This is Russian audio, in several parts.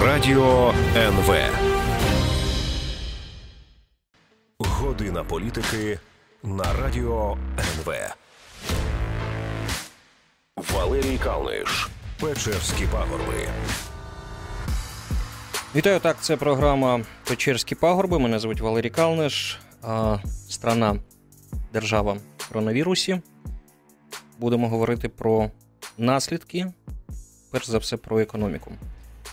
Радіо НВ. Година політики на радіо НВ. Валерій Калниш. Печерські пагорби. Вітаю так. Це програма Печерські пагорби. Мене звуть Валерій Калниш. Страна держава коронавірусі. Будемо говорити про наслідки, перш за все, про економіку.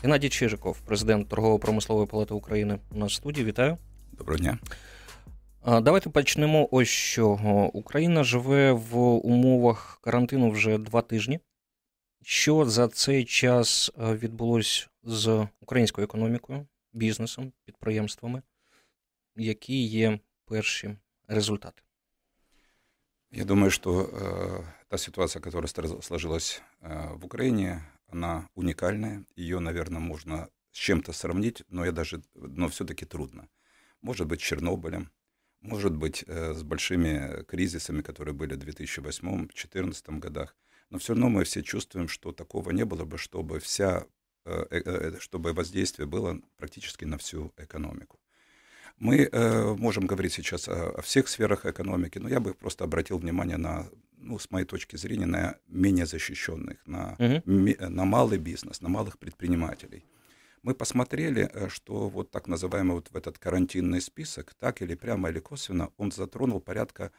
Геннадій Чижиков, президент торгово-промислової палати України, у нас в студії. Вітаю. Доброго дня. Давайте почнемо ось з чого. Україна живе в умовах карантину вже два тижні. Що за цей час відбулось з українською економікою, бізнесом, підприємствами? Які є перші результаты? Я думаю, что э, та ситуация, которая сложилась э, в Украине, Она уникальная. Ее, наверное, можно с чем-то сравнить, но я даже, но все-таки трудно. Может быть, с Чернобылем, может быть, э, с большими кризисами, которые были в 2008-2014 годах. Но все равно мы все чувствуем, что такого не было бы, чтобы вся, э, э, чтобы воздействие было практически на всю экономику. Мы можем говорить сейчас о всех сферах экономики, но я бы просто обратил внимание на, ну, с моей точки зрения, на менее защищенных, на, ми, на малый бизнес, на малых предпринимателей. Мы посмотрели, э, что вот так называемый вот в этот карантинный список, так или прямо или косвенно, он затронул порядка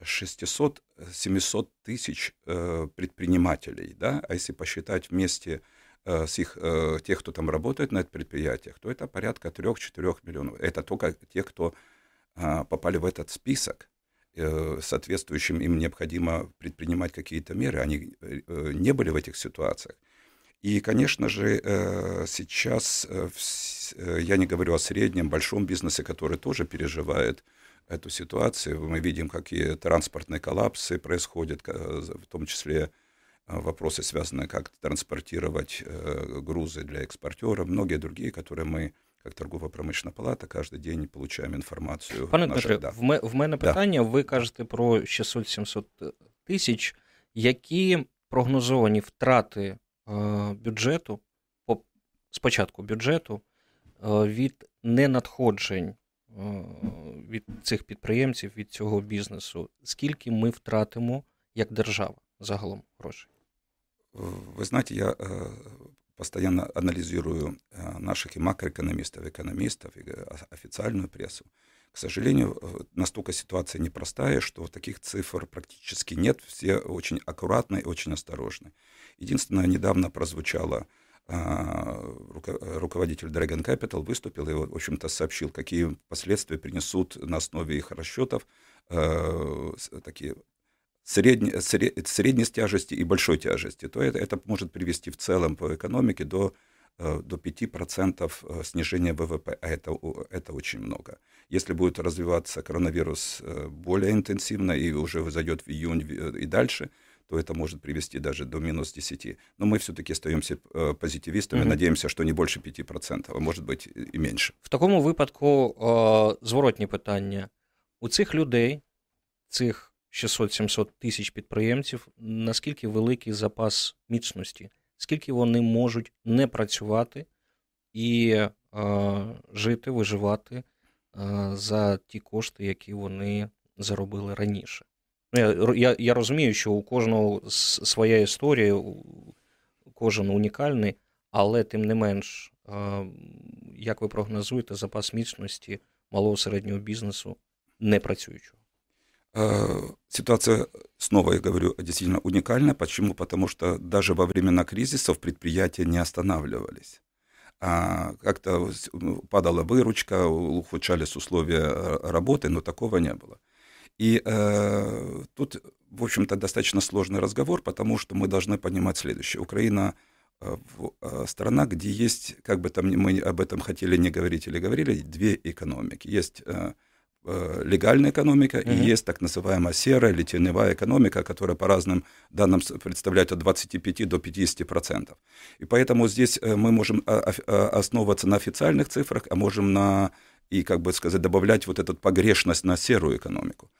600-700 тысяч э, предпринимателей, да, а если посчитать вместе Э, с их, э, тех, кто там работает на этих предприятиях, то это порядка 3-4 миллионов. Это только те, кто а, попали в этот список. Э, соответствующим им необходимо предпринимать какие-то меры. Они не были в этих ситуациях. И, конечно же, сейчас я не говорю о среднем, большом бизнесе, который тоже переживает эту ситуацию. Мы видим, какие транспортные коллапсы происходят, в том числе Э, вопросы, связанные как транспортировать э, грузы для экспортеров, многие другие, которые мы як торгово-промишна палата кожен день получаємо інформацію. Пане Дмитре, да. в, в мене питання. Да. Ви кажете про 600-700 тисяч. Які прогнозовані втрати е, бюджету по спочатку бюджету е, від ненадходжень е, від цих підприємців, від цього бізнесу? Скільки ми втратимо як держава загалом грошей? Вы знаете, я постоянно анализирую э, наших и макроэкономистов, экономистов, и э, официальную прессу. К сожалению, настолько ситуация непростая, что таких цифр практически нет. Все очень аккуратны и очень осторожны. Единственное, недавно прозвучало руководитель Dragon Capital выступил и, в общем-то, сообщил, какие последствия принесут на основе их расчетов такие средней, средней тяжести и большой тяжести, то это, это может привести в целом по экономике до, э, до 5% э, снижения ВВП, а это, это очень много. Если будет развиваться коронавирус э, более интенсивно и уже зайдет в июнь и дальше, то это может привести даже до минус 10. Но мы все-таки остаемся позитивистами, mm-hmm. надеемся, что не больше 5%, а может быть і менше. В такому випадку зворотні питання. У цих людей, цих 600-700 тисяч підприємців, наскільки великий запас міцності, скільки вони можуть не працювати і е, жити, виживати е, за ті кошти, які вони заробили раніше. Ну, я, я, Я розумію, що у кожного своя історія, кожен унікальний, але тим не менш, е, як ви прогнозуєте запас міцності малого середнього бізнесу не працюючого? Э, ситуация, снова я говорю, действительно уникальна. Почему? Потому что даже во времена кризисов предприятия не останавливались. А как-то падала выручка, ухудшались условия э, работы, но такого не было. И э, тут, в общем-то, достаточно сложный разговор, потому что мы должны понимать следующее. Украина э, э страна, где есть, как бы там мы об этом хотели не говорить или говорили, две экономики. Есть э, Э, легальная экономика, mm-hmm. и есть так называемая серая или теневая экономика, которая по разным данным представляет от 25 до 50 процентов. И поэтому здесь э, мы можем а, а, основываться на официальных цифрах, а можем на и, как бы сказать, добавлять вот эту погрешность на серую экономику.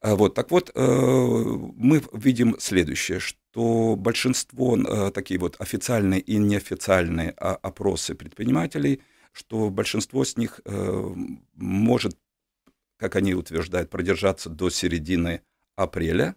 А вот, так вот, э, мы видим следующее, то большинство э, такие вот официальные и неофициальные опросы предпринимателей, что большинство с них э, может, как они утверждают, продержаться до середины апреля,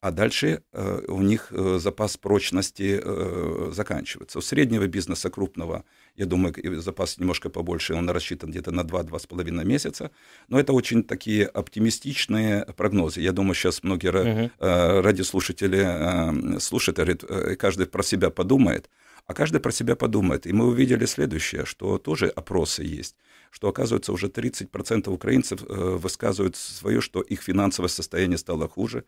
а дальше э, у них э, запас прочности э, заканчивается. У среднего бизнеса крупного, я думаю, запас немножко побольше, он рассчитан где-то на 2-2,5 месяца. Но это очень такие оптимистичные прогнозы. Я думаю, сейчас многие uh-huh. радиослушатели э, слушают, говорят, э, каждый про себя подумает. А каждый про себя подумает. И мы увидели следующее, что тоже опросы есть что, оказывается, уже 30% украинцев э, высказывают свое, что их финансовое состояние стало хуже,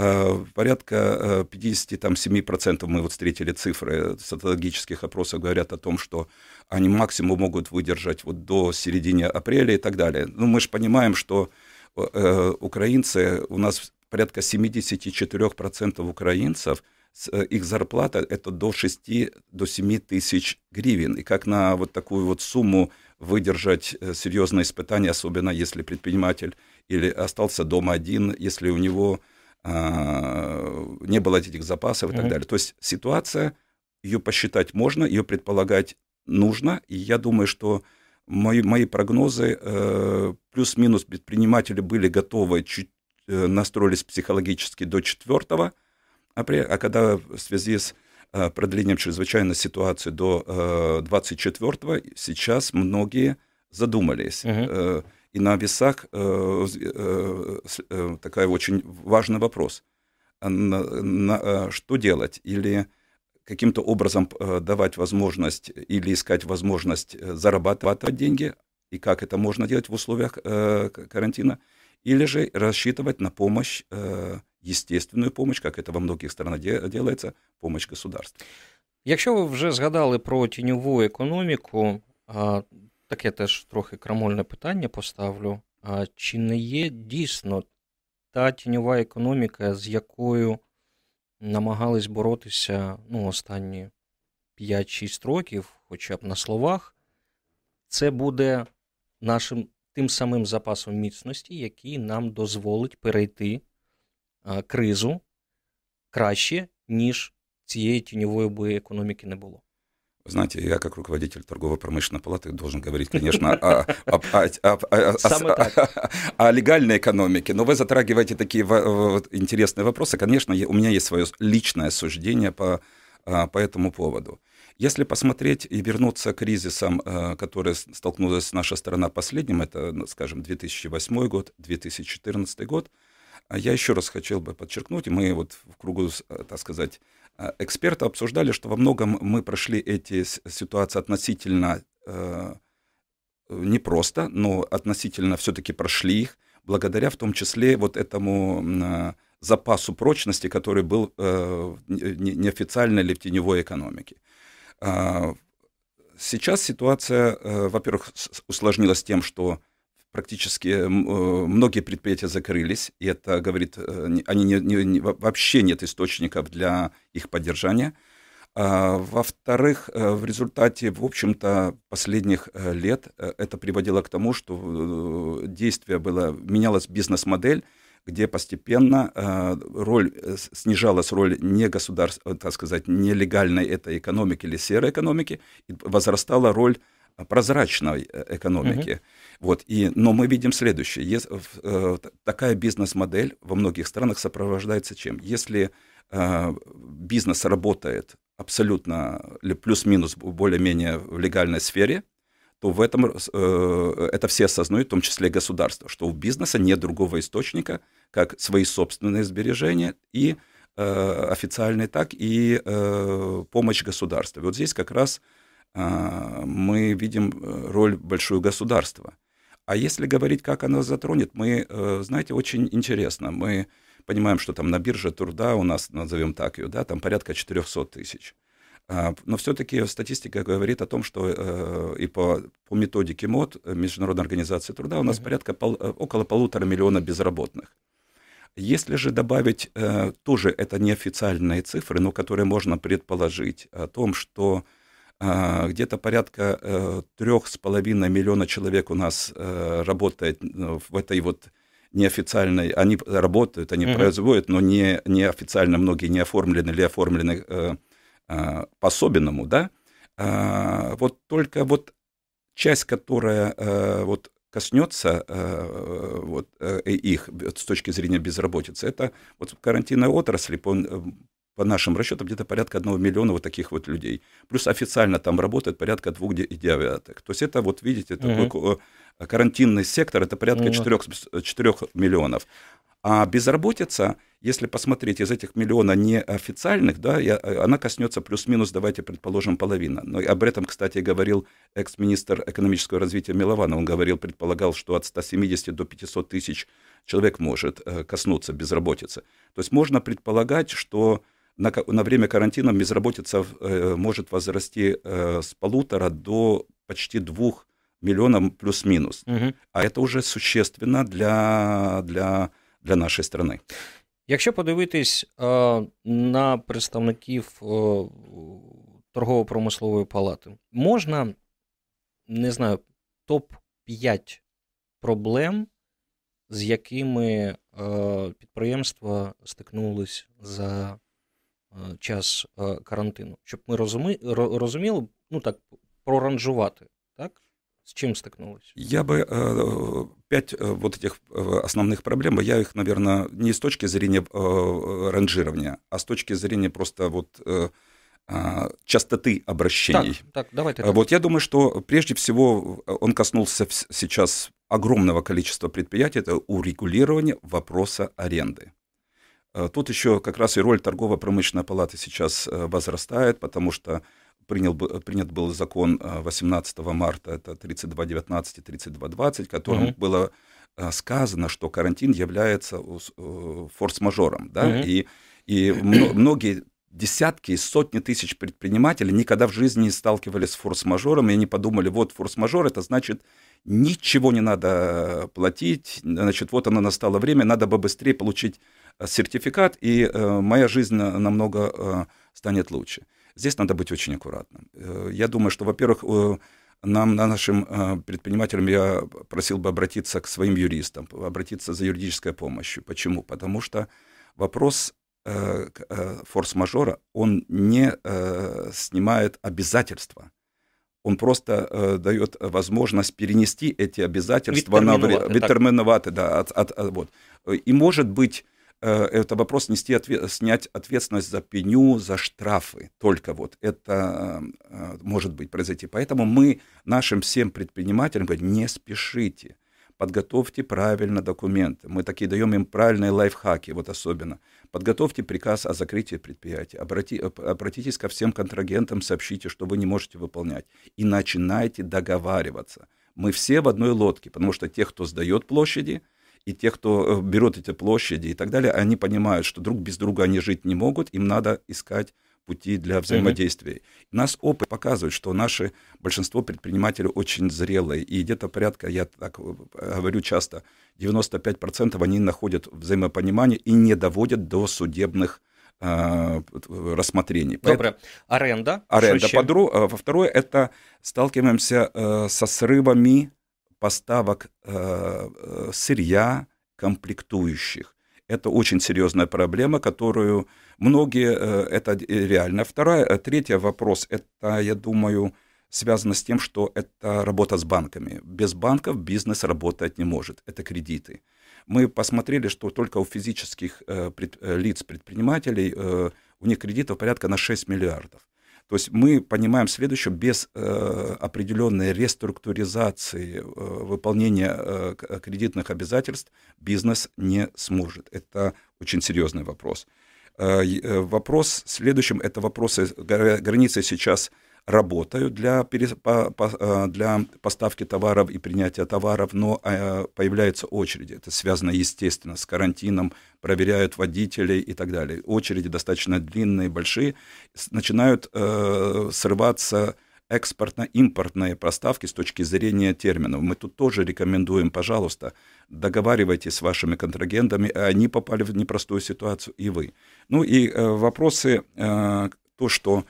Э, порядка 57% э, мы вот встретили цифры социологических опросов, говорят о том, что они максимум могут выдержать вот до середины апреля и так далее. Ну, мы же понимаем, что украинцы, у нас порядка 74% украинцев, их зарплата это до 6 до 7 тысяч гривен. И как на вот такую вот сумму выдержать серьезное испытание, особенно если предприниматель или остался дома один, если у него а, не было этих запасов и так далее. То есть ситуация, ее посчитать можно, ее предполагать нужно, и я думаю, что мои, мои прогнозы э, плюс-минус предприниматели были готовы, чуть э, настроились психологически до 4 апреля, а когда в связи с э, продлением чрезвычайной ситуации до э, 24 сейчас многие задумались. Uh-huh и на весах э, э, э, такой очень важный вопрос. На, на, что делать? Или каким-то образом давать возможность или искать возможность зарабатывать деньги, и как это можно делать в условиях карантина, или же рассчитывать на помощь, естественную помощь, как это во многих странах делается, помощь государства. Якщо ви вже згадали про тіньову економіку, таке теж трохи крамольне питання поставлю. А Чи не є дійсно та тіньова економіка, з якою намагались боротися ну, останні 5-6 років, хоча б на словах, це буде нашим тим самим запасом міцності, який нам дозволить перейти кризу краще, ніж цієї тіньової би економіки не було? Знаете, я как руководитель торгово-промышленной палаты должен говорить, конечно, о, о, о, о, легальной экономике, но вы затрагиваете такие интересные вопросы. Конечно, у меня есть свое личное суждение по, а, по этому поводу. Если посмотреть и вернуться к кризисам, а, которые столкнулась наша страна последним, это, ну, скажем, 2008 год, 2014 год, а я еще раз хотел бы подчеркнуть, мы вот в кругу, так сказать, Э, эксперты обсуждали, что во многом мы прошли эти ситуации относительно э, непросто, но относительно все-таки прошли их, благодаря в том числе вот этому э, запасу прочности, который был э, неофициальной или в теневой экономике. Э, сейчас ситуация, э, во-первых, усложнилась тем, что практически э, многие предприятия закрылись, и это говорит, э, они не, не, не, вообще нет источников для их поддержания. А, во-вторых, э, в результате, в общем-то, последних лет это приводило к тому, что действие было, менялась бизнес-модель, где постепенно роль, снижалась роль не государства, так сказать, нелегальной этой экономики или серой экономики, и возрастала роль прозрачной экономики. Uh-huh. Вот, и, но мы видим следующее. Есть, э, такая бизнес-модель во многих странах сопровождается чем? Если э, бизнес работает абсолютно плюс-минус более-менее в легальной сфере, то в этом э, это все осознают, в том числе государство, что у бизнеса нет другого источника, как свои собственные сбережения и э, официальные, так и э, помощь государства. Вот здесь как раз э, мы видим э, роль большого государства. А если говорить, как оно затронет, мы, э, знаете, очень интересно. Мы понимаем, что там на бирже труда у нас, назовем так ее, да, там порядка 400 тысяч. А, но все-таки статистика говорит о том, что э, и по, по методике МОД, э, Международной организации труда, у нас uh-huh. порядка пол, около полутора миллиона безработных. Если же добавить тоже это неофициальные цифры, но которые можно предположить о том, что где-то порядка э, трех с половиной миллиона человек у нас э, работает ну, в этой вот неофициальной, они работают, они угу. производят, но не, неофициально многие не оформлены или оформлены э, э, по-особенному, да, э, вот только вот часть, которая э, вот коснется э, вот, э, их с точки зрения безработицы, это вот карантинная отрасль, по, по нашим расчетам, где-то порядка одного миллиона вот таких вот людей. Плюс официально там работает порядка двух девяток. То есть это, вот видите, угу. такой карантинный сектор, это порядка угу. 4, 4 миллионов. А безработица, если посмотреть из этих миллиона неофициальных, да, я, э, она коснется плюс-минус, давайте предположим, половина. Но об этом, кстати, говорил экс-министр экономического развития Милованов. Он говорил, предполагал, что от 170 до 500 тысяч человек может э, коснуться безработицы. То есть можно предполагать, что на, на время карантина безработица э, может возрасти э, с полутора до почти двух миллионов плюс-минус. Угу. А это уже существенно для, для для нашої страни. Якщо подивитись е, на представників е, торгово-промислової палати, можна, не знаю, топ-5 проблем, з якими е, підприємства стикнулись за час карантину, щоб ми розуміли, ну так, проранжувати, так? С чем столкнулась? Я бы э, пять э, вот этих э, основных проблем, я их, наверное, не с точки зрения ранжирования, а с точки зрения просто вот частоты обращений. Так, так давай ты. Вот я думаю, что прежде всего он коснулся сейчас огромного количества предприятий, это урегулирование вопроса аренды. Тут еще как раз и роль торгово-промышленной палаты сейчас возрастает, потому что принял, принят был закон 18 э, марта, это 3219 и 3220, которым угу. было э, сказано, что карантин является э, форс-мажором, да, угу. и, и многие десятки и сотни тысяч предпринимателей никогда в жизни не сталкивались с форс-мажором, и они подумали, вот форс-мажор, это значит, ничего не надо платить, значит, вот оно настало время, надо бы быстрее получить сертификат, и э, моя жизнь намного э, станет лучше. Здесь надо быть очень аккуратным. Э, я думаю, что, во-первых, нам, на нашим предпринимателям, я просил бы обратиться к своим юристам, обратиться за юридической помощью. Почему? Потому что вопрос форс-мажора, он не снимает обязательства. Он просто дает возможность перенести эти обязательства на время. Витерминоваты, да. От, от, от, вот. И может быть это вопрос нести ответ, снять ответственность за пеню, за штрафы. Только вот это э, может быть произойти. Поэтому мы нашим всем предпринимателям говорим, не спешите, подготовьте правильно документы. Мы такие даем им правильные лайфхаки, вот особенно. Подготовьте приказ о закрытии предприятия, обрати, обратитесь ко всем контрагентам, сообщите, что вы не можете выполнять. И начинайте договариваться. Мы все в одной лодке, потому что тех, кто сдает площади – и те, кто э, берет эти площади и так далее, они понимают, что друг без друга они жить не могут, им надо искать пути для взаимодействия. Mm-hmm. Нас опыт показывает, что наши большинство предпринимателей очень зрелые, и где-то порядка, я так э, говорю часто, 95% они находят взаимопонимание и не доводят до судебных э, рассмотрений. Добре. Аренда. Аренда. Во второе, это сталкиваемся э, со срывами поставок э, э, сырья, комплектующих. Это очень серьезная проблема, которую многие, э, это реально. Вторая, э, третий вопрос, это, я думаю, связано с тем, что это работа с банками. Без банков бизнес работать не может, это кредиты. Мы посмотрели, что только у физических лиц, предпринимателей, у них кредитов порядка на 6 миллиардов. То есть мы понимаем следующее, без э, определенной реструктуризации, э, выполнения э, кредитных обязательств бизнес не сможет. Это очень серьезный вопрос. Э, э вопрос следующим, это вопросы, границы сейчас работают для, э, для поставки товаров и принятия товаров, но э, появляются очереди. Это связано, естественно, с карантином, проверяют водителей и так далее. Очереди достаточно длинные, большие. Начинают э, срываться экспортно-импортные поставки с точки зрения терминов. Мы тут тоже рекомендуем, пожалуйста, договаривайтесь с вашими контрагентами, они попали в непростую ситуацию, и вы. Ну и э, вопросы, э, то, что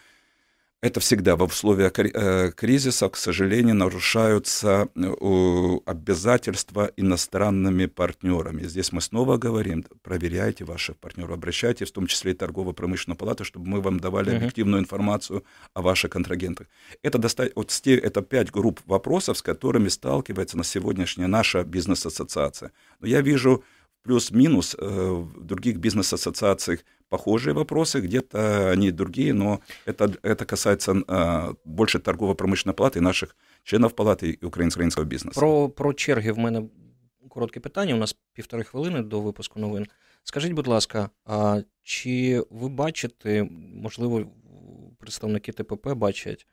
это всегда в условиях э, кризиса, к сожалению, нарушаются э, обязательства иностранными партнерами. Здесь мы снова говорим, проверяйте ваших партнеров, обращайтесь, в том числе и торгово-промышленную палату, чтобы мы вам давали объективную информацию о ваших контрагентах. Это, доста... вот это пять групп вопросов, с которыми сталкивается на сегодняшняя наша бизнес-ассоциация. Но я вижу плюс-минус э, в других бизнес-ассоциациях похожие вопросы, где-то они другие, но это, это касается э, больше торгово-промышленной палаты и наших членів палати і українського бізнесу. Про, про черги в мене коротке питання. У нас півтори хвилини до випуску новин. Скажіть, будь ласка, а чи ви бачите, можливо, представники ТПП бачать,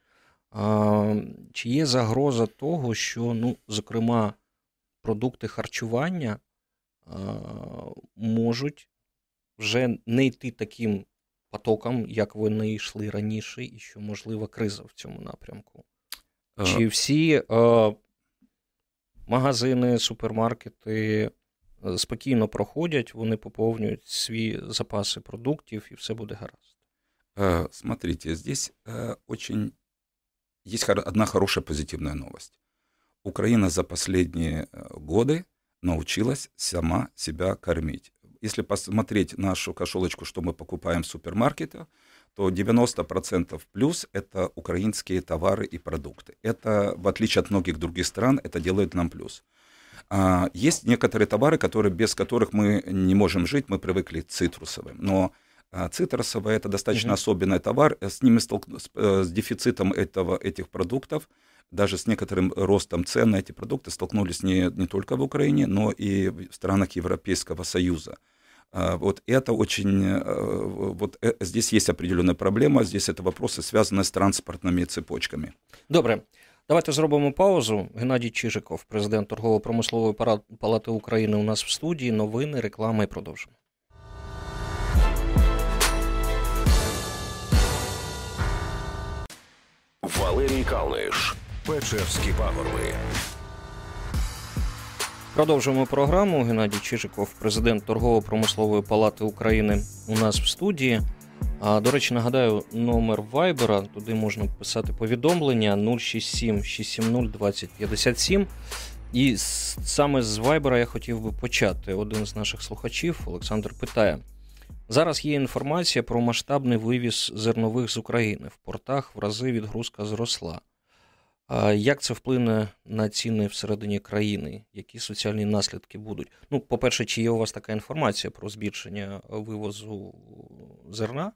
а, чи є загроза того, що, ну, зокрема, продукти харчування а, можуть вже не йти таким потоком, як вони йшли раніше, і що можлива криза в цьому напрямку. Чи всі е, магазини, супермаркети спокійно проходять, вони поповнюють свої запаси продуктів, і все буде гаразд? Смотрите, здесь очень есть одна хорошая позитивная новость. Украина за последние годы научилась сама себя кормить если посмотреть нашу кошелочку, что мы покупаем в супермаркете, то 90% плюс это украинские товары и продукты. Это, в отличие от многих других стран, это делает нам плюс. А, есть некоторые товары, которые, без которых мы не можем жить, мы привыкли к цитрусовым. Но а, цитрусовые это достаточно угу. особенный товар, с ними столк... с, э, с дефицитом этого, этих продуктов даже с некоторым ростом цен на эти продукты столкнулись не, не только в Украине, но и в странах Европейского Союза. Вот это очень, э, вот э, здесь есть определенная проблема, здесь это вопросы, связанные с транспортными цепочками. Добре. Давайте зробимо паузу. Геннадій Чижиков, президент торгово-промислової палати України, у нас в студії. Новини, реклама і продовжимо. Валерій Калниш, Печерські пагорби. Продовжуємо програму. Геннадій Чижиков, президент торгово-промислової палати України, у нас в студії. А, До речі, нагадаю, номер Вайбера, туди можна писати повідомлення 067 670 2057. І саме з Вайбера я хотів би почати. Один з наших слухачів, Олександр, питає: зараз є інформація про масштабний вивіз зернових з України. В портах в рази відгрузка зросла. Як це вплине на ціни всередині країни? Які соціальні наслідки будуть? Ну, по-перше, чи є у вас така інформація про збільшення вивозу зерна?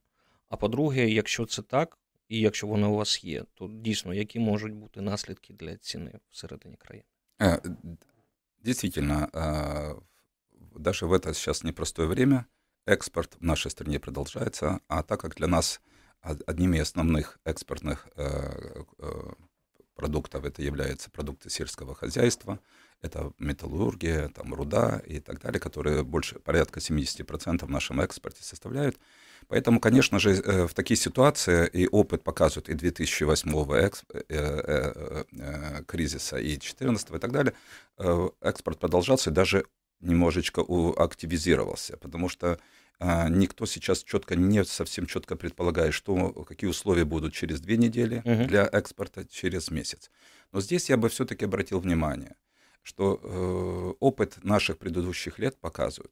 А по-друге, якщо це так, і якщо вона у вас є, то дійсно які можуть бути наслідки для ціни всередині країни? Действительно, даже в это сейчас непростое время экспорт в нашей стране продолжается, а так как для нас одними из основных экспортных продуктов это являются продукты сельского хозяйства, это металлургия, там, руда и так далее, которые больше порядка 70% в нашем экспорте составляют. Поэтому, конечно же, э, в такие ситуации и опыт показывает и 2008 эксп, э, э, э, кризиса, и 2014 и так далее, э, экспорт продолжался и даже немножечко активизировался, потому что никто сейчас четко, не совсем четко предполагает, что, какие условия будут через две недели угу. для экспорта, через месяц. Но здесь я бы все-таки обратил внимание, что э, опыт наших предыдущих лет показывает,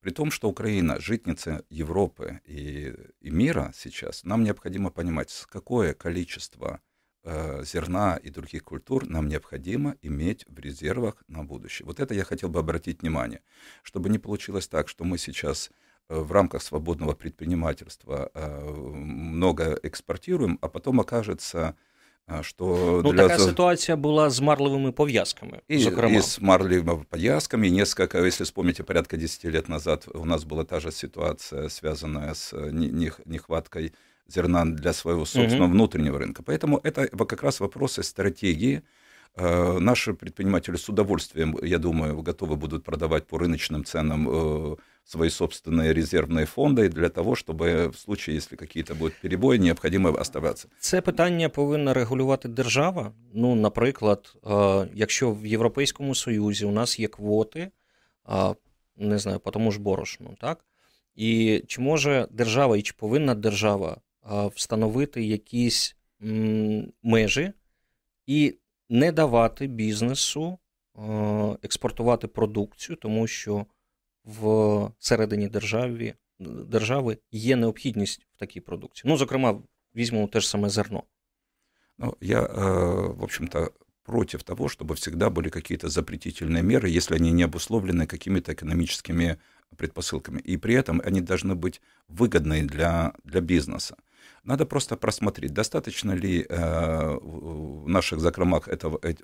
при том, что Украина житница Европы и, и мира сейчас, нам необходимо понимать, какое количество э, зерна и других культур нам необходимо иметь в резервах на будущее. Вот это я хотел бы обратить внимание, чтобы не получилось так, что мы сейчас в рамках свободного предпринимательства э, много экспортируем, а потом окажется, э, что ну, для... така ситуація була з марлевими пов'язками. И, и с марлевыми пов'язками. Несколько, если вспомните, порядка 10 лет назад у нас была та же ситуация, связанная с нехваткой зерна для своего собственного угу. внутреннего рынка. Поэтому это как раз вопросы стратегии. Наши предприниматели с удовольствием, я думаю, готовы будут продавать по рыночным ценам свои собственные резервные фонды для того, чтобы в случае, если какие-то будут перебої, необхідно оставатися. Це питання повинна регулювати держава. Ну, наприклад, якщо в Європейському Союзі у нас є квоти, не знаю, по тому ж борошну, так? І чи може держава і чи повинна держава встановити якісь межі і не давати бізнесу експортувати продукцію, тому що в середині держави, держави є необхідність в такій продукції. Ну, зокрема, візьмемо те ж саме зерно. Ну, я, в общем-то, против того, чтобы всегда были какие-то запретительные меры, если они не обусловлены какими-то экономическими предпосылками. И при этом они должны быть выгодны для, для бизнеса. Надо просто просмотреть, достаточно ли э, в наших закромах этого, э,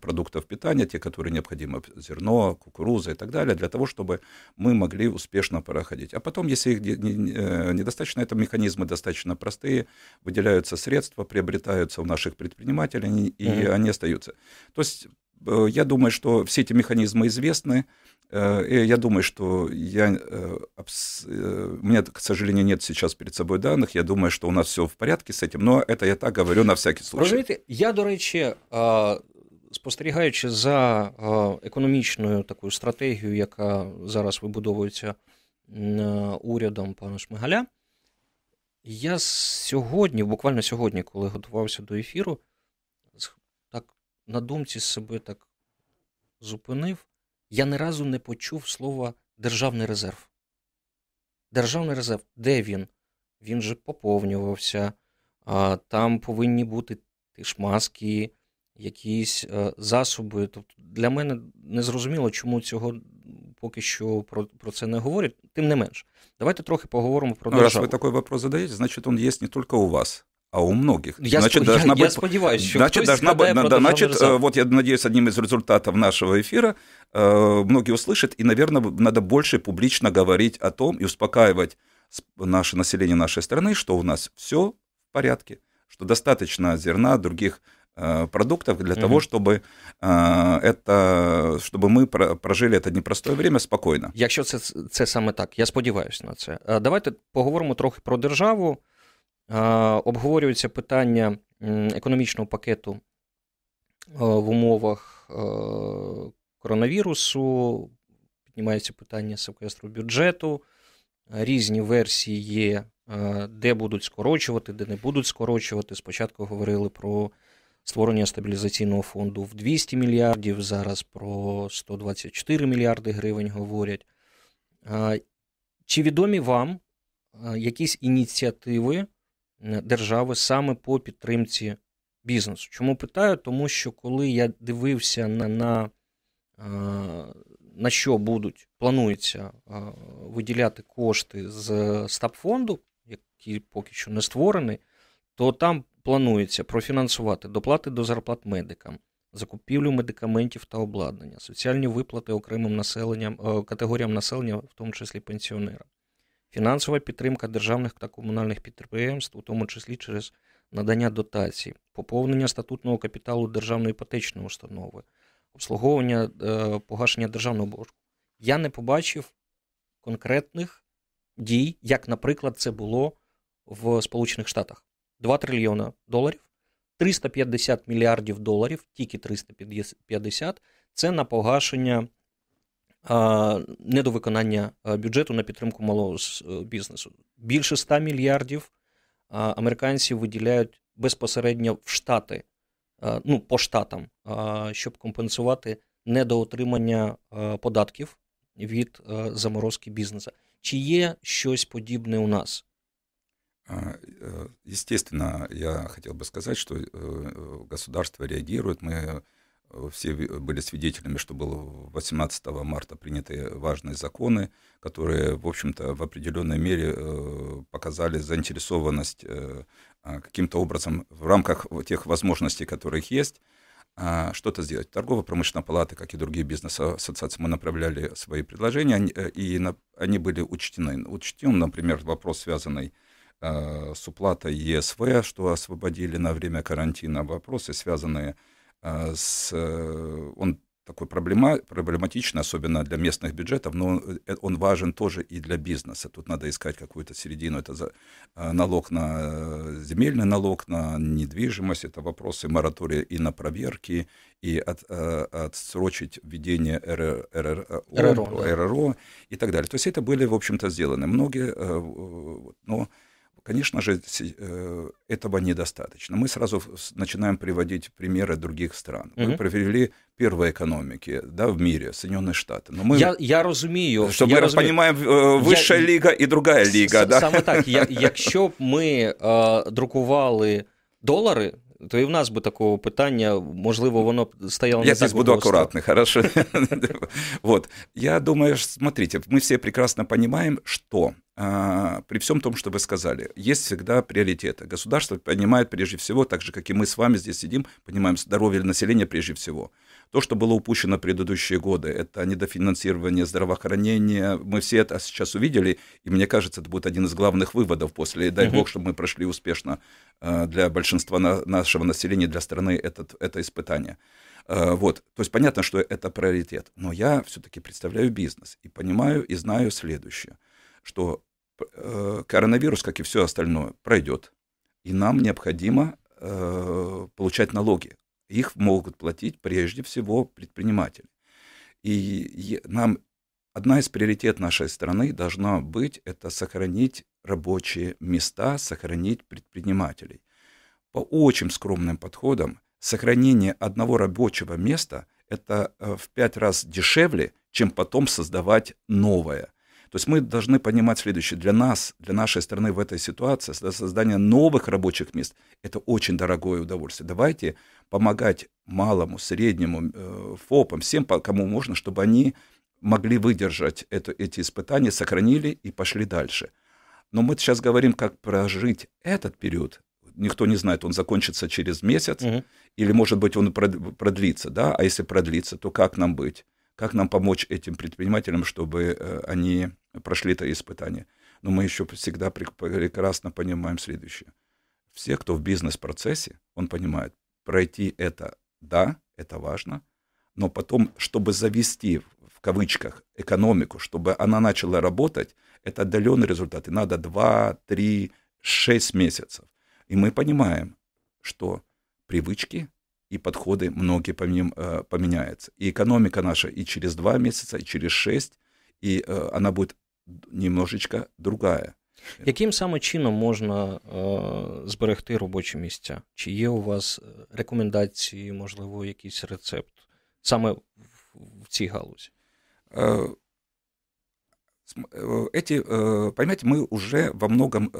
продуктов питания, те, которые необходимы, зерно, кукуруза и так далее, для того, чтобы мы могли успешно проходить. А потом, если их э, недостаточно, это механизмы достаточно простые, выделяются средства, приобретаются у наших предпринимателей, и mm-hmm. они остаются. То есть э, я думаю, что все эти механизмы известны, Э, я думаю, что я, э, э, у меня, к сожалению, нет сейчас перед собой данных. Я думаю, что у нас все в порядке з цим, но это я так говорю на всякий случай. Розумієте, я, до речі, спостерігаючи за економічною такою стратегією, яка зараз вибудовується урядом пана Шмигаля, я сьогодні, буквально сьогодні, коли готувався до ефіру, так на думці себе так зупинив я ні разу не почув слова державний резерв. Державний резерв, де він? Він же поповнювався, а, там повинні бути тишмаски, якісь е, засоби. Тобто Для мене не зрозуміло, чому цього поки що про про це не говорять. Тим не менш, давайте трохи поговоримо про ну, державу. Раз ви такий вопрос задаєте, значить він є не тільки у вас а у многих. Я, значит, сп... должна я, быть... я сподіваюся, що значит, должна быть, да, значит, вот я надеюсь, одним из результатов нашего эфира э, многие услышат, и, наверное, надо больше публично говорить о том и успокаивать наше население нашей страны, что у нас все в порядке, что достаточно зерна, других э, продуктов для mm-hmm. того, чтобы э, это, чтобы ми прожили это непростое время спокійно. Якщо це, це саме так, я сподіваюся на це. Давайте поговоримо трохи про державу. Обговорюється питання економічного пакету в умовах коронавірусу, піднімається питання секвестру бюджету, різні версії є, де будуть скорочувати, де не будуть скорочувати. Спочатку говорили про створення стабілізаційного фонду в 200 мільярдів, зараз про 124 мільярди гривень говорять. Чи відомі вам якісь ініціативи? Держави саме по підтримці бізнесу. Чому питаю? Тому що коли я дивився на на, на що будуть, планується виділяти кошти з стабфонду, який поки що не створений, то там планується профінансувати доплати до зарплат медикам. Закупівлю медикаментів та обладнання, соціальні виплати окремим населенням категоріям населення, в тому числі пенсіонерам, фінансова підтримка державних та комунальних підприємств, у тому числі через надання дотацій, поповнення статутного капіталу державної іпотечної установи, обслуговування е, погашення державного боргу. Я не побачив конкретних дій, як, наприклад, це було в Сполучених Штатах: 2 трильйона доларів, 350 мільярдів доларів, тільки 350 це на погашення недовиконання бюджету на підтримку малого е, бізнесу. Більше 100 мільярдів американці виділяють безпосередньо в штати, ну по штатам, щоб компенсувати недоотримання податків від заморозки бізнесу. Чи є щось подібне у нас? Е, естественно, я хотел бы сказать, что э, государство реагирует. Мы все были свидетелями, что было 18 марта приняты важные законы, которые, в общем-то, в определенной мере э, показали заинтересованность э, а, каким-то образом в рамках тех возможностей, которых есть, а, что-то сделать. Торгово-промышленная палата, как и другие бизнес-ассоциации, мы направляли свои предложения, э, и они были учтены. Учтен, например, вопрос, связанный с уплатой ЕСВ, что освободили на время карантина, вопросы, связанные с а, с, э, он такой проблема, проблематичный, особенно для местных бюджетов, но он, э, он важен тоже и для бизнеса. Тут надо искать какую-то середину. Это за, а, налог на э, земельный налог, на недвижимость, это вопросы моратория и на проверки, и от, отсрочить введение РРО, РРО, РРО и так далее. То есть это были, в общем-то, сделаны многие, но конечно же, э, этого недостаточно. Мы сразу начинаем приводить примеры других стран. Мы привели первые экономики да, в мире, Соединенные Штаты. Но мы, я, я розумію. Чтобы я мы розумію. понимаем, высшая я, лига и другая лига. Да? Саме так, я, якщо б ми е, друкували долари, то і в нас би такого питання, можливо, воно стояло не Я здесь буду аккуратный, хорошо. вот. Я думаю, смотрите, мы все прекрасно понимаем, что а, при всем том, что вы сказали, есть всегда приоритеты. Государство понимает прежде всего, так же, как и мы с вами здесь сидим, понимаем здоровье населения прежде всего. То, что было упущено в предыдущие годы, это недофинансирование здравоохранения. Мы все это сейчас увидели, и мне кажется, это будет один из главных выводов после, дай бог, чтобы мы прошли успешно а, для большинства нашего населения, для страны этот, это испытание. А, вот, то есть понятно, что это приоритет, но я все-таки представляю бизнес и понимаю и знаю следующее, что коронавирус, как и все остальное, пройдет, и нам необходимо э, получать налоги. Их могут платить прежде всего предприниматели. И нам одна из приоритет нашей страны должна быть это сохранить рабочие места, сохранить предпринимателей. По очень скромным подходам сохранение одного рабочего места это э, в пять раз дешевле, чем потом создавать новое. То есть мы должны понимать следующее. Для нас, для нашей страны в этой ситуации создание новых рабочих мест – это очень дорогое удовольствие. Давайте помогать малому, среднему, э, ФОПам, всем, кому можно, чтобы они могли выдержать это, эти испытания, сохранили и пошли дальше. Но мы сейчас говорим, как прожить этот период. Никто не знает, он закончится через месяц, угу. или, может быть, он продлится, да, а если продлится, то как нам быть? Как нам помочь этим предпринимателям, чтобы э, они прошли это испытание? Но мы еще всегда прекрасно понимаем следующее. Все, кто в бизнес-процессе, он понимает, пройти это, да, это важно, но потом, чтобы завести, в кавычках, экономику, чтобы она начала работать, это отдаленный результат. И надо 2, 3, 6 месяцев. И мы понимаем, что привычки и подходы многие э, поменяются. И экономика наша и через два месяца, и через шесть, и э, она будет немножечко другая. Яким саме чином можна е, зберегти робочі місця? Чи є у вас рекомендації, можливо, якийсь рецепт саме в, в цій галузі? Эти, понимаете, мы уже во многом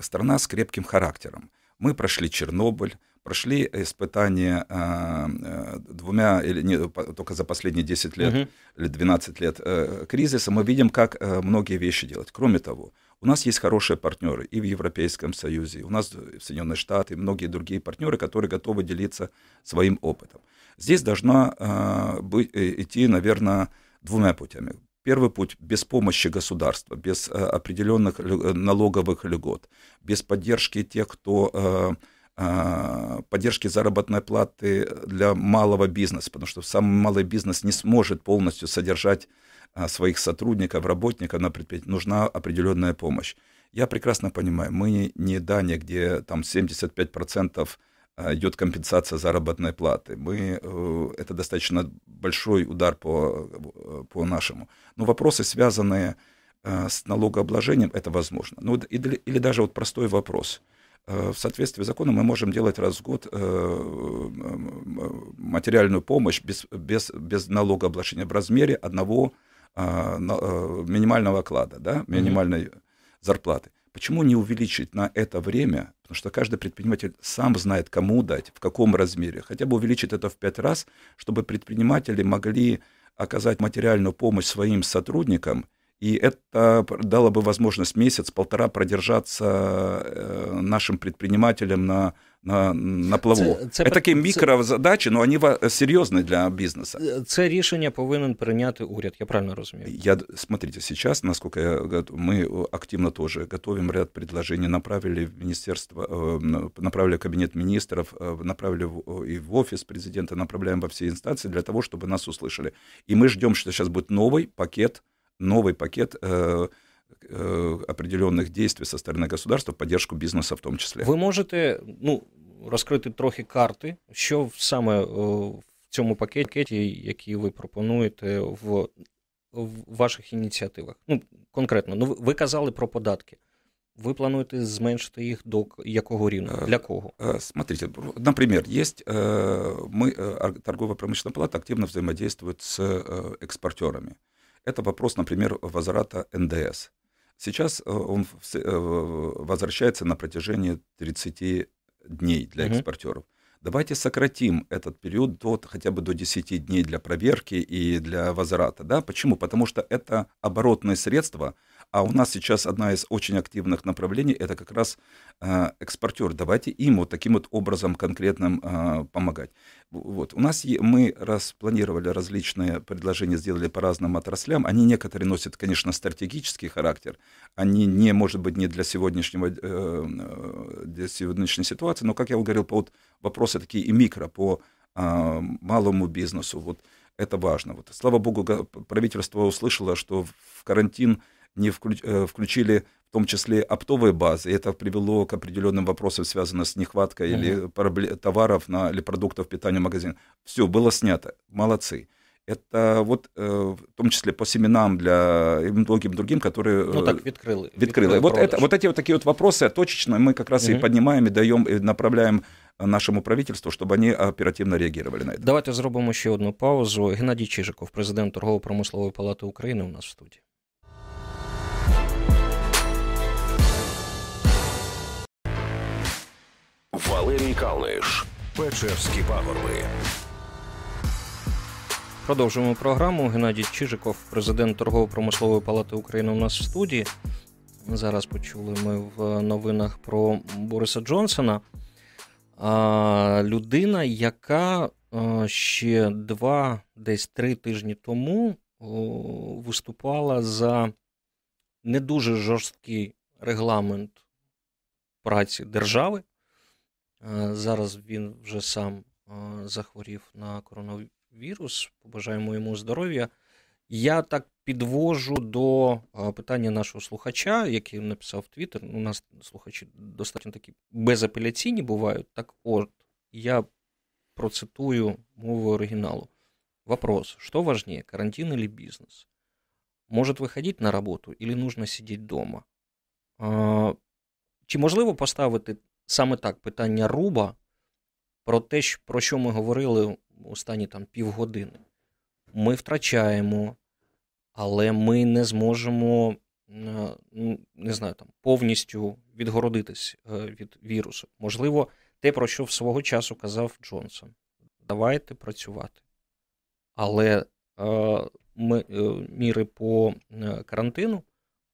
страна с крепким характером. Мы прошли Чернобыль, прошли испытания э, э, двумя, или не, только за последние 10 лет угу. или 12 лет э, кризиса, мы видим, как э, многие вещи делать. Кроме того, у нас есть хорошие партнеры и в Европейском Союзе, у нас в Соединенные Штаты, и многие другие партнеры, которые готовы делиться своим опытом. Здесь должна э, быть, идти, наверное, двумя путями. Первый путь без помощи государства, без э, определенных э, налоговых льгот, без поддержки тех, кто э, поддержки заработной платы для малого бизнеса, потому что самый малый бизнес не сможет полностью содержать своих сотрудников, работников на предприятии. Нужна определенная помощь. Я прекрасно понимаю, мы не Дания, где там 75% а, идет компенсация заработной платы. Мы, э, это достаточно большой удар по, по нашему. Но вопросы, связанные с налогообложением, это возможно. Ну, или, или даже вот простой вопрос – Э, в соответствии с законом мы можем делать раз в год э, материальную помощь без, без, без налогообложения в размере одного а, э, минимального оклада, да, минимальной mm-hmm. зарплаты. Почему не увеличить на это время? Потому что каждый предприниматель сам знает, кому дать, в каком размере. Хотя бы увеличить это в пять раз, чтобы предприниматели могли оказать материальную помощь своим сотрудникам и это дало бы возможность месяц-полтора продержаться э, нашим предпринимателям на на, на плаву. Це, це, це такі мікрозадачі, але вони серйозні для бізнесу. Це рішення повинен прийняти уряд, я правильно розумію? Я, смотрите, сейчас, насколько я, мы активно тоже готовим ряд предложений, направили в министерство, э, направили в кабинет министров, э, направили и в офис президента, направляем во все инстанции для того, чтобы нас услышали. И мы ждем, что сейчас будет новый пакет новый пакет э, э, определенных действий со стороны государства в поддержку бізнесу в тому числі. Ви можете ну, розкрити трохи карти, що саме в цьому пакеті, який ви пропонуєте в в ваших ініціативах? Ну, конкретно, ну ви казали про податки. ви плануєте зменшити їх до якого рівня? Для кого? Смотрите, например, есть мы, торгово-промышленная палата активно взаимодействует с экспортерами. Это вопрос, например, возврата НДС. Сейчас он возвращается на протяжении 30 дней для экспортеров. Давайте сократим этот период до, хотя бы до 10 дней для проверки и для возврата. Да? Почему? Потому что это оборотные средства, а у нас сейчас одна из очень активных направлений это как раз э, экспортер. Давайте им вот таким вот образом конкретным э, помогать. Вот. У нас мы распланировали различные предложения, сделали по разным отраслям. Они некоторые носят, конечно, стратегический характер. Они не, может быть, не для сегодняшнего э, для сегодняшней ситуации, но, как я говорил, по вот вопросы такие и микро по малому бизнесу. Вот это важно. Вот, слава богу, правительство услышало, что в карантин не э, включили в том числе оптовые базы. И это привело к определенным вопросам, связанным с нехваткой mm-hmm. или товаров на, или продуктов питания в магазин. Все, было снято. Молодцы. Это вот э, в том числе по семенам для и многим другим, которые... Ну так, відкрили. Відкрили. Вот, это, вот эти вот такие вот вопросы точечно мы как раз mm-hmm. и поднимаем, и даем, и направляем нашему правительству, чтобы они оперативно реагировали на это. Давайте зробимо ще одну паузу. Геннадій Чижиков, президент Торгово-промислової палати України, у нас в студії. Валерій Калниш, Печерські пагорби. Продовжуємо програму. Геннадій Чижиков, президент Торгово-промислової палати України, у нас в студії. Зараз почули ми в новинах про Бориса Джонсона. Людина, яка ще два, десь три тижні тому виступала за не дуже жорсткий регламент праці держави. Зараз він вже сам захворів на коронавірус. Побажаємо йому здоров'я. Я так підвожу до питання нашого слухача, який написав в Твіттер. У нас слухачі достатньо такі безапеляційні бувають. Так от, я процитую мову оригіналу. Вопрос, что важнее, карантин или бизнес? Может выходить на роботу или нужно сидіти вдома? Чи можливо поставити саме так питання руба про те, про що ми говорили останні там півгодини. Ми втрачаємо, але ми не зможемо ну, не знаю, там, повністю відгородитись е, від вірусу. Можливо, те, про що в свого часу казав Джонсон. Давайте працювати. Але е, ми, е, міри по карантину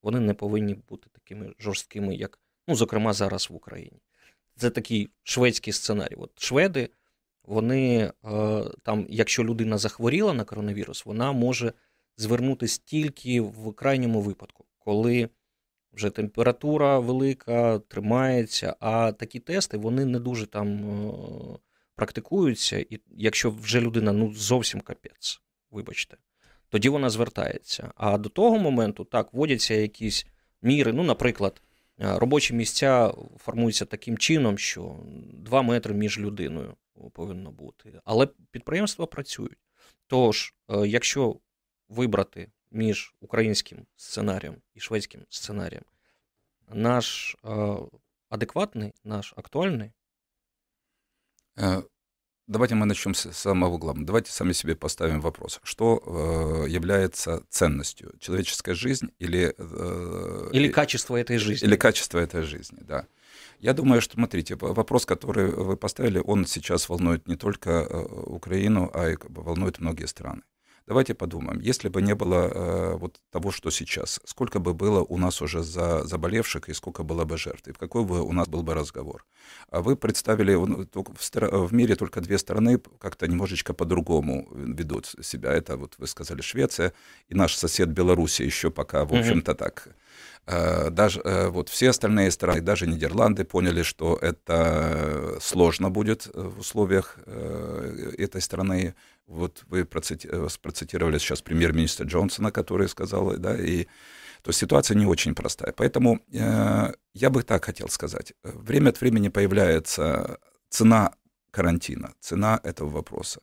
вони не повинні бути такими жорсткими, як, ну, зокрема, зараз в Україні. Це такий шведський сценарій. От Шведи, вони е, там, якщо людина захворіла на коронавірус, вона може звернутися тільки в крайньому випадку, коли вже температура велика, тримається, а такі тести вони не дуже там е, практикуються. І якщо вже людина ну зовсім капець, вибачте, тоді вона звертається. А до того моменту так вводяться якісь міри, ну, наприклад. Робочі місця формуються таким чином, що 2 метри між людиною повинно бути. Але підприємства працюють. Тож, е, якщо вибрати між українським сценарієм і шведським сценарієм, наш е, адекватний, наш актуальний. Давайте мы начнем с самого главного. Давайте сами себе поставим вопрос. Что э, является ценностью? Человеческая жизнь или... Э, или качество этой жизни. Или качество этой жизни, да. Я думаю, что, смотрите, вопрос, который вы поставили, он сейчас волнует не только э, Украину, а и волнует многие страны. Давайте подумаем, если бы не было э, вот того, что сейчас, сколько бы было у нас уже за заболевших и сколько было бы жертв, и какой бы у нас был бы разговор. А вы представили, в, в мире только две страны как-то немножечко по-другому ведут себя. Это, вот вы сказали, Швеция и наш сосед Белоруссия еще пока, в общем-то, так Э, даже э, вот все остальные страны, даже Нидерланды поняли, что это сложно будет в условиях э, этой страны. Вот вы процитировали сейчас премьер-министра Джонсона, который сказал, да, и то ситуация не очень простая. Поэтому я бы так хотел сказать. Время от времени появляется цена карантина, цена этого вопроса.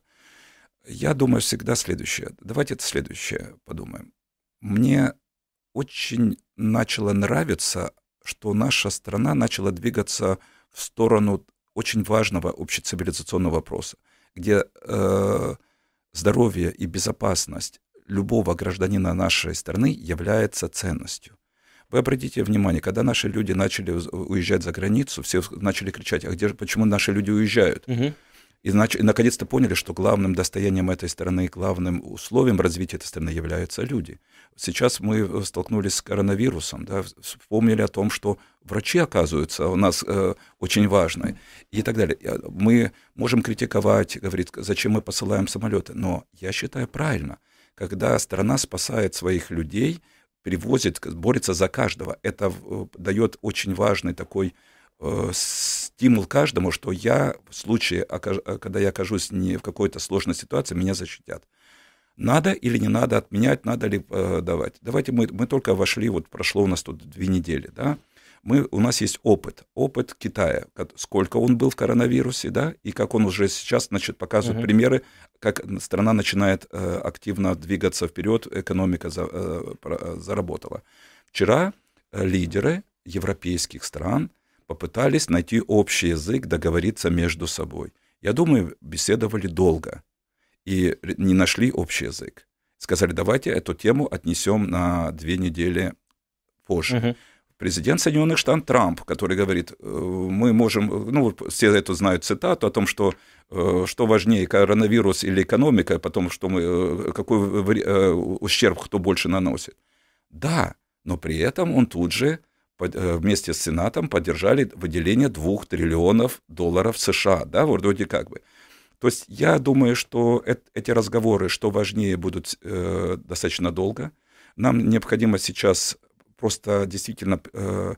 Я думаю всегда следующее. Давайте это следующее подумаем. Мне очень начало нравиться что наша страна начала двигаться в сторону очень важного общецивилизационного вопроса, где э, здоровье и безопасность любого гражданина нашей страны является ценностью. Вы обратите внимание, когда наши люди начали уезжать за границу, все начали кричать, а где же, почему наши люди уезжают? Угу. И, и наконец-то поняли, что главным достоянием этой страны, главным условием развития этой страны являются люди. Сейчас мы э, столкнулись с коронавирусом, да, вспомнили о том, что врачи, оказываются, у нас э, очень важны и так далее. Мы можем критиковать, говорить, зачем мы посылаем самолеты, но я считаю правильно, когда страна спасает своих людей, привозит, борется за каждого, это э, дает очень важный такой Э, стимул каждому, что я в случае, э, когда я окажусь не в какой-то сложной ситуации, меня защитят. Надо или не надо отменять, надо ли э, давать. Давайте мы, мы только вошли, вот прошло у нас тут две недели, да, мы, у нас есть опыт, опыт Китая, сколько он был в коронавирусе, да, и как он уже сейчас, значит, показывает uh-huh. примеры, как страна начинает э, активно двигаться вперед, экономика за, э, заработала. Вчера лидеры европейских стран попытались найти общий язык, договориться между собой. Я думаю, беседовали долго и не нашли общий язык. Сказали, давайте эту тему отнесем на две недели позже. Угу. Президент Соединенных Штатов Трамп, который говорит, э, мы можем, ну, все это знают цитату о том, что э, что важнее, коронавирус или экономика, потом, что мы, э, какой ущерб кто больше наносит. Да, но при этом он тут же вместе с Сенатом поддержали выделение 2 триллионов долларов США, да, вроде как бы. То есть я думаю, что эти разговоры, что важнее, будут э, достаточно долго. Нам необходимо сейчас просто действительно э,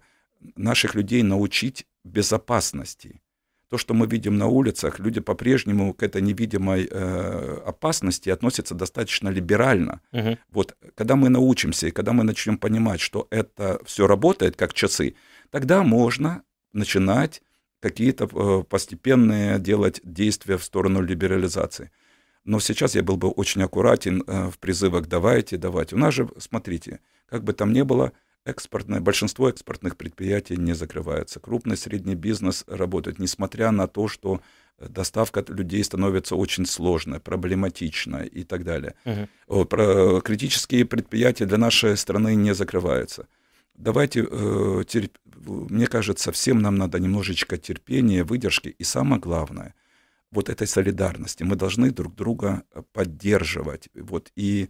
наших людей научить безопасности то, что мы видим на улицах, люди по-прежнему к этой невидимой э, опасности относятся достаточно либерально. Угу. Вот, когда мы научимся и когда мы начнем понимать, что это все работает как часы, тогда можно начинать какие-то э, постепенные делать действия в сторону либерализации. Но сейчас я был бы очень аккуратен э, в призывах «давайте, давайте». У нас же, смотрите, как бы там ни было, экспортное, большинство экспортных предприятий не закрывается. Крупный средний бизнес работает, несмотря на то, что э, доставка людей становится очень сложной, проблематичной и так далее. Угу. Про критические предприятия для нашей страны не закрываются. Давайте, э, терп... мне кажется, всем нам надо немножечко терпения, выдержки и самое главное, вот этой солидарности. Мы должны друг друга э, поддерживать. Вот, и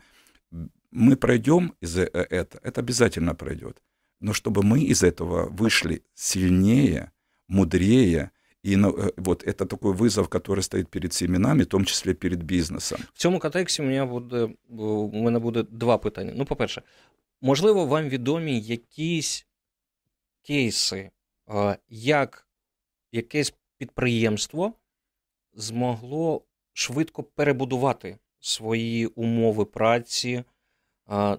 мы пройдем из э, этого, это обязательно пройдет. Но чтобы мы из этого вышли сильнее, мудрее, і ну, э, вот это такой вызов, который стоит перед семенами, в тому числі перед бізнесом. В цьому контексті у мене буде у мене буде два питання. Ну, по-перше, можливо, вам відомі якісь кейси, як якесь підприємство змогло швидко перебудувати свої умови праці,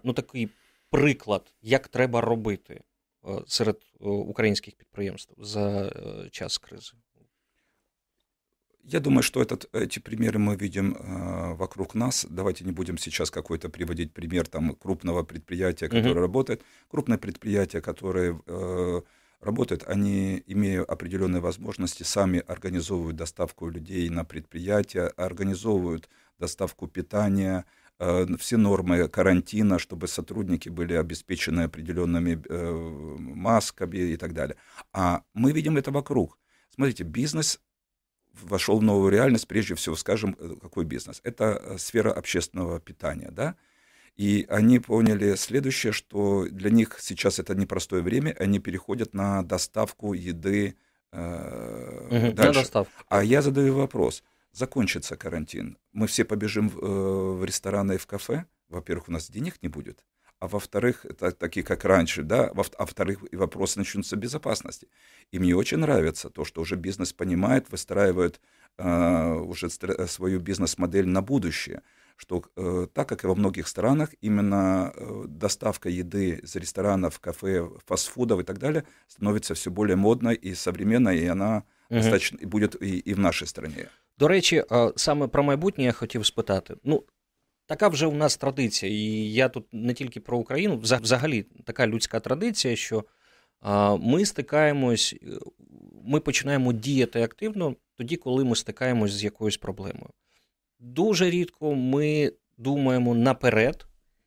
ну, такий приклад, як треба робити серед українських підприємств за час кризи? Я думаю, что этот, эти примеры мы видим э, вокруг нас. Давайте не будем сейчас какой-то приводить пример там, крупного предприятия, которое uh-huh. работает. Крупные предприятия, которые э, работают, они, имея определенные возможности, сами организовывают доставку людей на предприятия, организовывают доставку питания, Э, все нормы карантина, чтобы сотрудники были обеспечены определенными э, масками и так далее. А мы видим это вокруг. Смотрите, бизнес вошел в новую реальность, прежде всего, скажем, э, какой бизнес? Это сфера общественного питания, да? И они поняли следующее, что для них сейчас это непростое время, они переходят на доставку еды э, угу, дальше. На доставку. А я задаю вопрос – закончится карантин, мы все побежим в, э, в рестораны и в кафе, во-первых, у нас денег не будет, а во-вторых, это такие, как раньше, да, а во-вторых, вопросы начнутся безопасности. И мне очень нравится то, что уже бизнес понимает, выстраивает э, уже свою бизнес-модель на будущее, что э, так как и во многих странах, именно э, доставка еды из ресторанов, кафе, фастфудов и так далее становится все более модной и современной, и она угу. достаточно и будет и, и в нашей стране. До речі, саме про майбутнє я хотів спитати. Ну, така вже у нас традиція, і я тут не тільки про Україну, взагалі така людська традиція, що Ми стикаємось, ми починаємо діяти активно тоді, коли ми стикаємось з якоюсь проблемою. Дуже рідко ми думаємо наперед,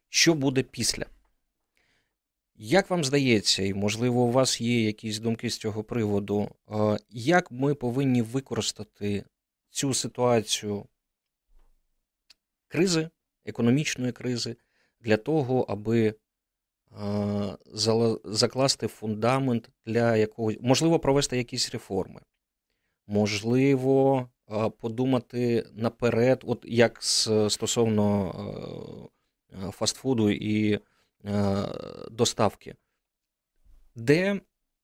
що буде після. Як вам здається, і можливо, у вас є якісь думки з цього приводу, як ми повинні використати цю ситуацію кризи, економічної кризи, для того, аби закласти фундамент для якогось, можливо, провести якісь реформи, можливо, подумати наперед, от як стосовно фастфуду і доставки, де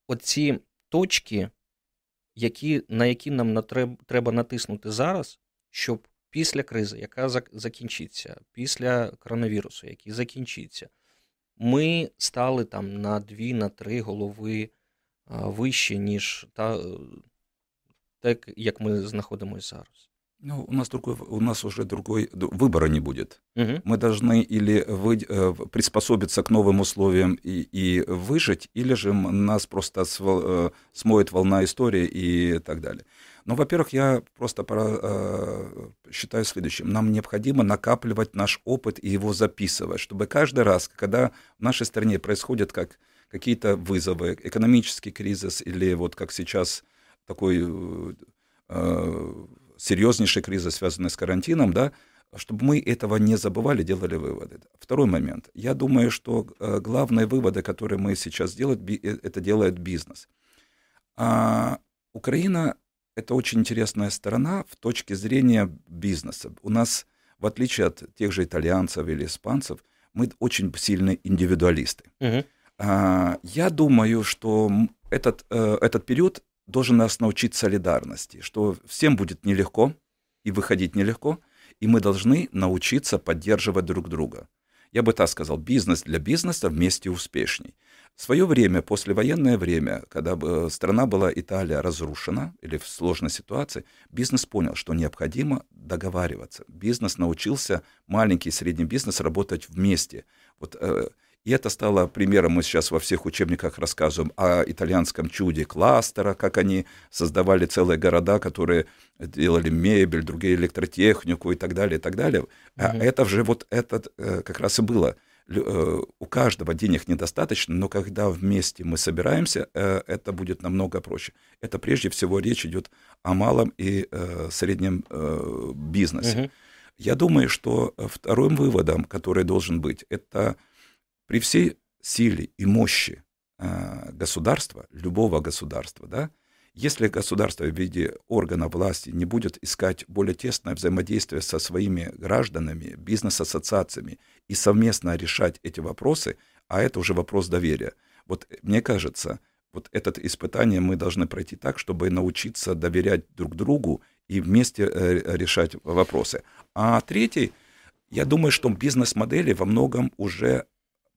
оці точки, які, на які нам треба натиснути зараз, щоб після кризи, яка закінчиться, після коронавірусу, який закінчиться, ми стали там на дві, на три голови вище, ніж та, так, як ми знаходимося зараз. Ну, у нас другой, у нас уже другой выбора не будет. Угу. Мы должны или вы, э, приспособиться к новым условиям и, и выжить, или же нас просто э, смоет волна истории и так далее. Но, во-первых, я просто пора, э, считаю следующим. Нам необходимо накапливать наш опыт и его записывать, чтобы каждый раз, когда в нашей стране происходят как какие-то вызовы, экономический кризис или вот как сейчас такой э, серьезнейший кризис, связанный с карантином, да, чтобы мы этого не забывали, делали выводы. Второй момент. Я думаю, что э, главные выводы, которые мы сейчас делаем, э, это делает бизнес. А Украина — это очень интересная сторона в точке зрения бизнеса. У нас, в отличие от тех же итальянцев или испанцев, мы очень сильные индивидуалисты. Угу. А, я думаю, что этот, э, этот период должен нас научить солидарности, что всем будет нелегко и выходить нелегко, и мы должны научиться поддерживать друг друга. Я бы так сказал, бизнес для бизнеса вместе успешней. В свое время, послевоенное время, когда страна была Италия разрушена или в сложной ситуации, бизнес понял, что необходимо договариваться. Бизнес научился, маленький и средний бизнес, работать вместе. Вот э, и это стало примером, мы сейчас во всех учебниках рассказываем о итальянском чуде кластера, как они создавали целые города, которые делали мебель, другие электротехнику и так далее, и так далее. А это же вот это э, как раз и было. Э, у каждого денег недостаточно, но когда вместе мы собираемся, э, это будет намного проще. Это прежде всего речь идет о малом и среднем бизнесе. Mm-hmm. Я думаю, что вторым выводом, который должен быть, это при всей силе и мощи э, государства, любого государства, да, если государство в виде органа власти не будет искать более тесное взаимодействие со своими гражданами, бизнес-ассоциациями и совместно решать эти вопросы, а это уже вопрос доверия. Вот мне кажется, вот это испытание мы должны пройти так, чтобы научиться доверять друг другу и вместе э, решать вопросы. А третий, я думаю, что бизнес-модели во многом уже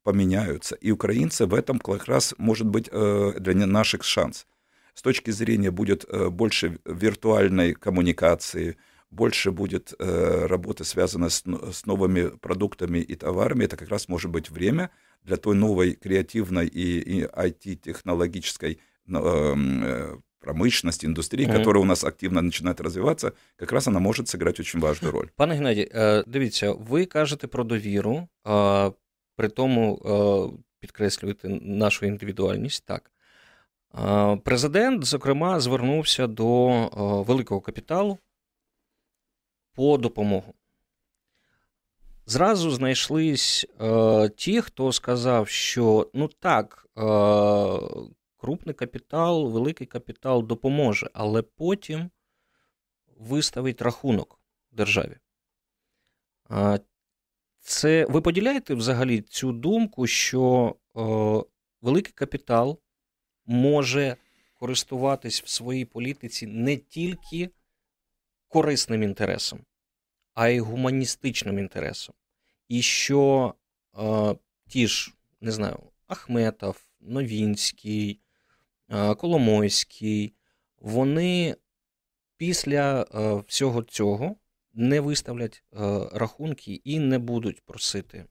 поменяются. И украинцы в этом как раз может быть э, для наших шанс. С точки зрения будет э, больше виртуальной коммуникации, больше будет э, работы, связанной с, с новыми продуктами и товарами. Это как раз может быть время для той новой креативной и, и IT-технологической промышленности, индустрии, mm-hmm. которая у нас активно начинает развиваться, как раз она может сыграть очень важную роль. Пане Геннадій, дивіться, ви кажете про довіру, При тому е, підкреслюєте нашу індивідуальність. Так. Е, президент, зокрема, звернувся до е, великого капіталу по допомогу. Зразу знайшлись ті, хто сказав, що ну так, крупний капітал, великий капітал допоможе, але потім виставить рахунок державі. Це ви поділяєте взагалі цю думку, що е, великий капітал може користуватись в своїй політиці не тільки корисним інтересом, а й гуманістичним інтересом. І що е, ті ж, не знаю, Ахметов, Новінський, е, Коломойський, вони після е, всього цього не виставлять е, рахунки і не будуть просити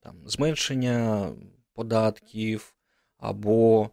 там, зменшення податків або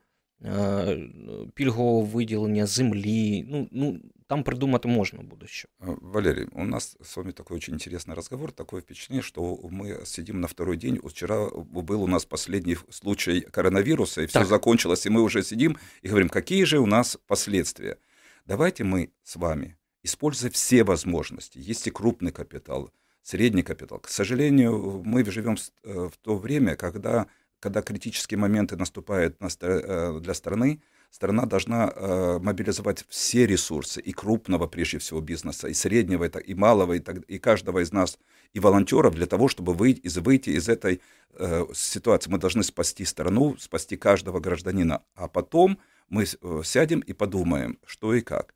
пільгового виділення землі. Ну, ну, там придумать можно будет еще. Валерий, у нас с вами такой очень интересный разговор, такое впечатление, что мы сидим на второй день. Вчера был у нас последний случай коронавируса, и все так. закончилось, и мы уже сидим и говорим, какие же у нас последствия. Давайте мы с вами, используя все возможности, есть и крупный капитал, средний капитал. К сожалению, мы живем э, в то время, когда, когда критические моменты наступают э, для страны, страна должна э, мобилизовать все ресурсы, и крупного, прежде всего, бизнеса, и среднего, и, малого, и, так, и каждого из нас, и волонтеров для того, чтобы выйти из, выйти из этой э, ситуации. Мы должны спасти страну, спасти каждого гражданина, а потом мы сядем и подумаем, что и как.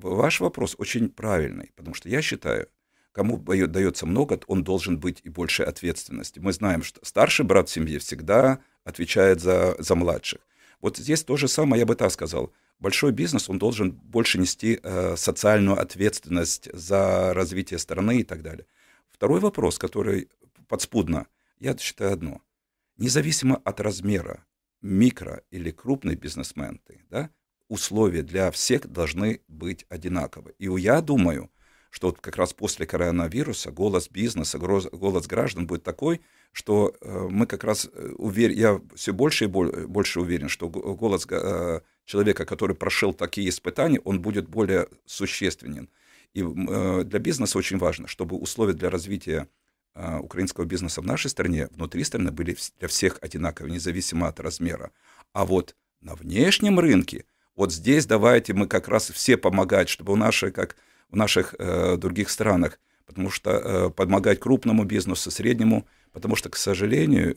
Ваш вопрос очень правильный, потому что я считаю, кому дается много, он должен быть и больше ответственности. Мы знаем, что старший брат в семье всегда отвечает за, за младших. Вот здесь то же самое, я бы так сказал. Большой бизнес, он должен больше нести э, социальную ответственность за развитие страны и так далее. Второй вопрос, который подспудно, я считаю одно. Независимо от размера, микро или крупный бизнесмен, да, условия для всех должны быть одинаковы. И я думаю, что вот как раз после коронавируса голос бизнеса, голос граждан будет такой, что э, мы как раз э, уверен, я все больше и больше уверен, что голос э, человека, который прошел такие испытания, он будет более существенен. И для бизнеса очень важно, чтобы условия для развития украинского бизнеса в нашей стране, внутри страны, были для всех одинаковые, независимо от размера. А вот на внешнем рынке, вот здесь давайте мы как раз все помогать, чтобы у нашей, как в наших э, других странах, потому что э, помогать крупному бизнесу, среднему, потому что, к сожалению,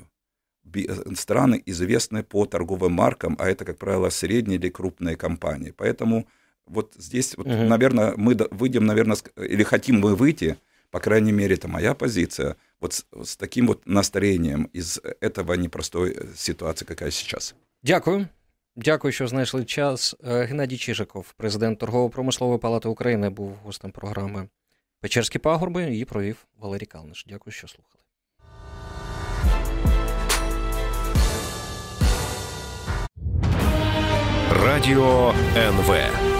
э, страны известны по торговым маркам, а это, как правило, средние или крупные компании. Поэтому вот здесь, вот, угу. наверное, мы выйдем, наверное, или хотим мы выйти, по крайней мере, это моя позиция, вот с, с таким вот настроением из этого непростой э, ситуации, какая сейчас. Дякую. Дякую, що знайшли час. Е, Геннадій Чижиков, президент торгово-промислової палати України, був гостем програми Печерські пагорби. Її провів Валерій Калниш. Дякую, що слухали. Радіо НВ.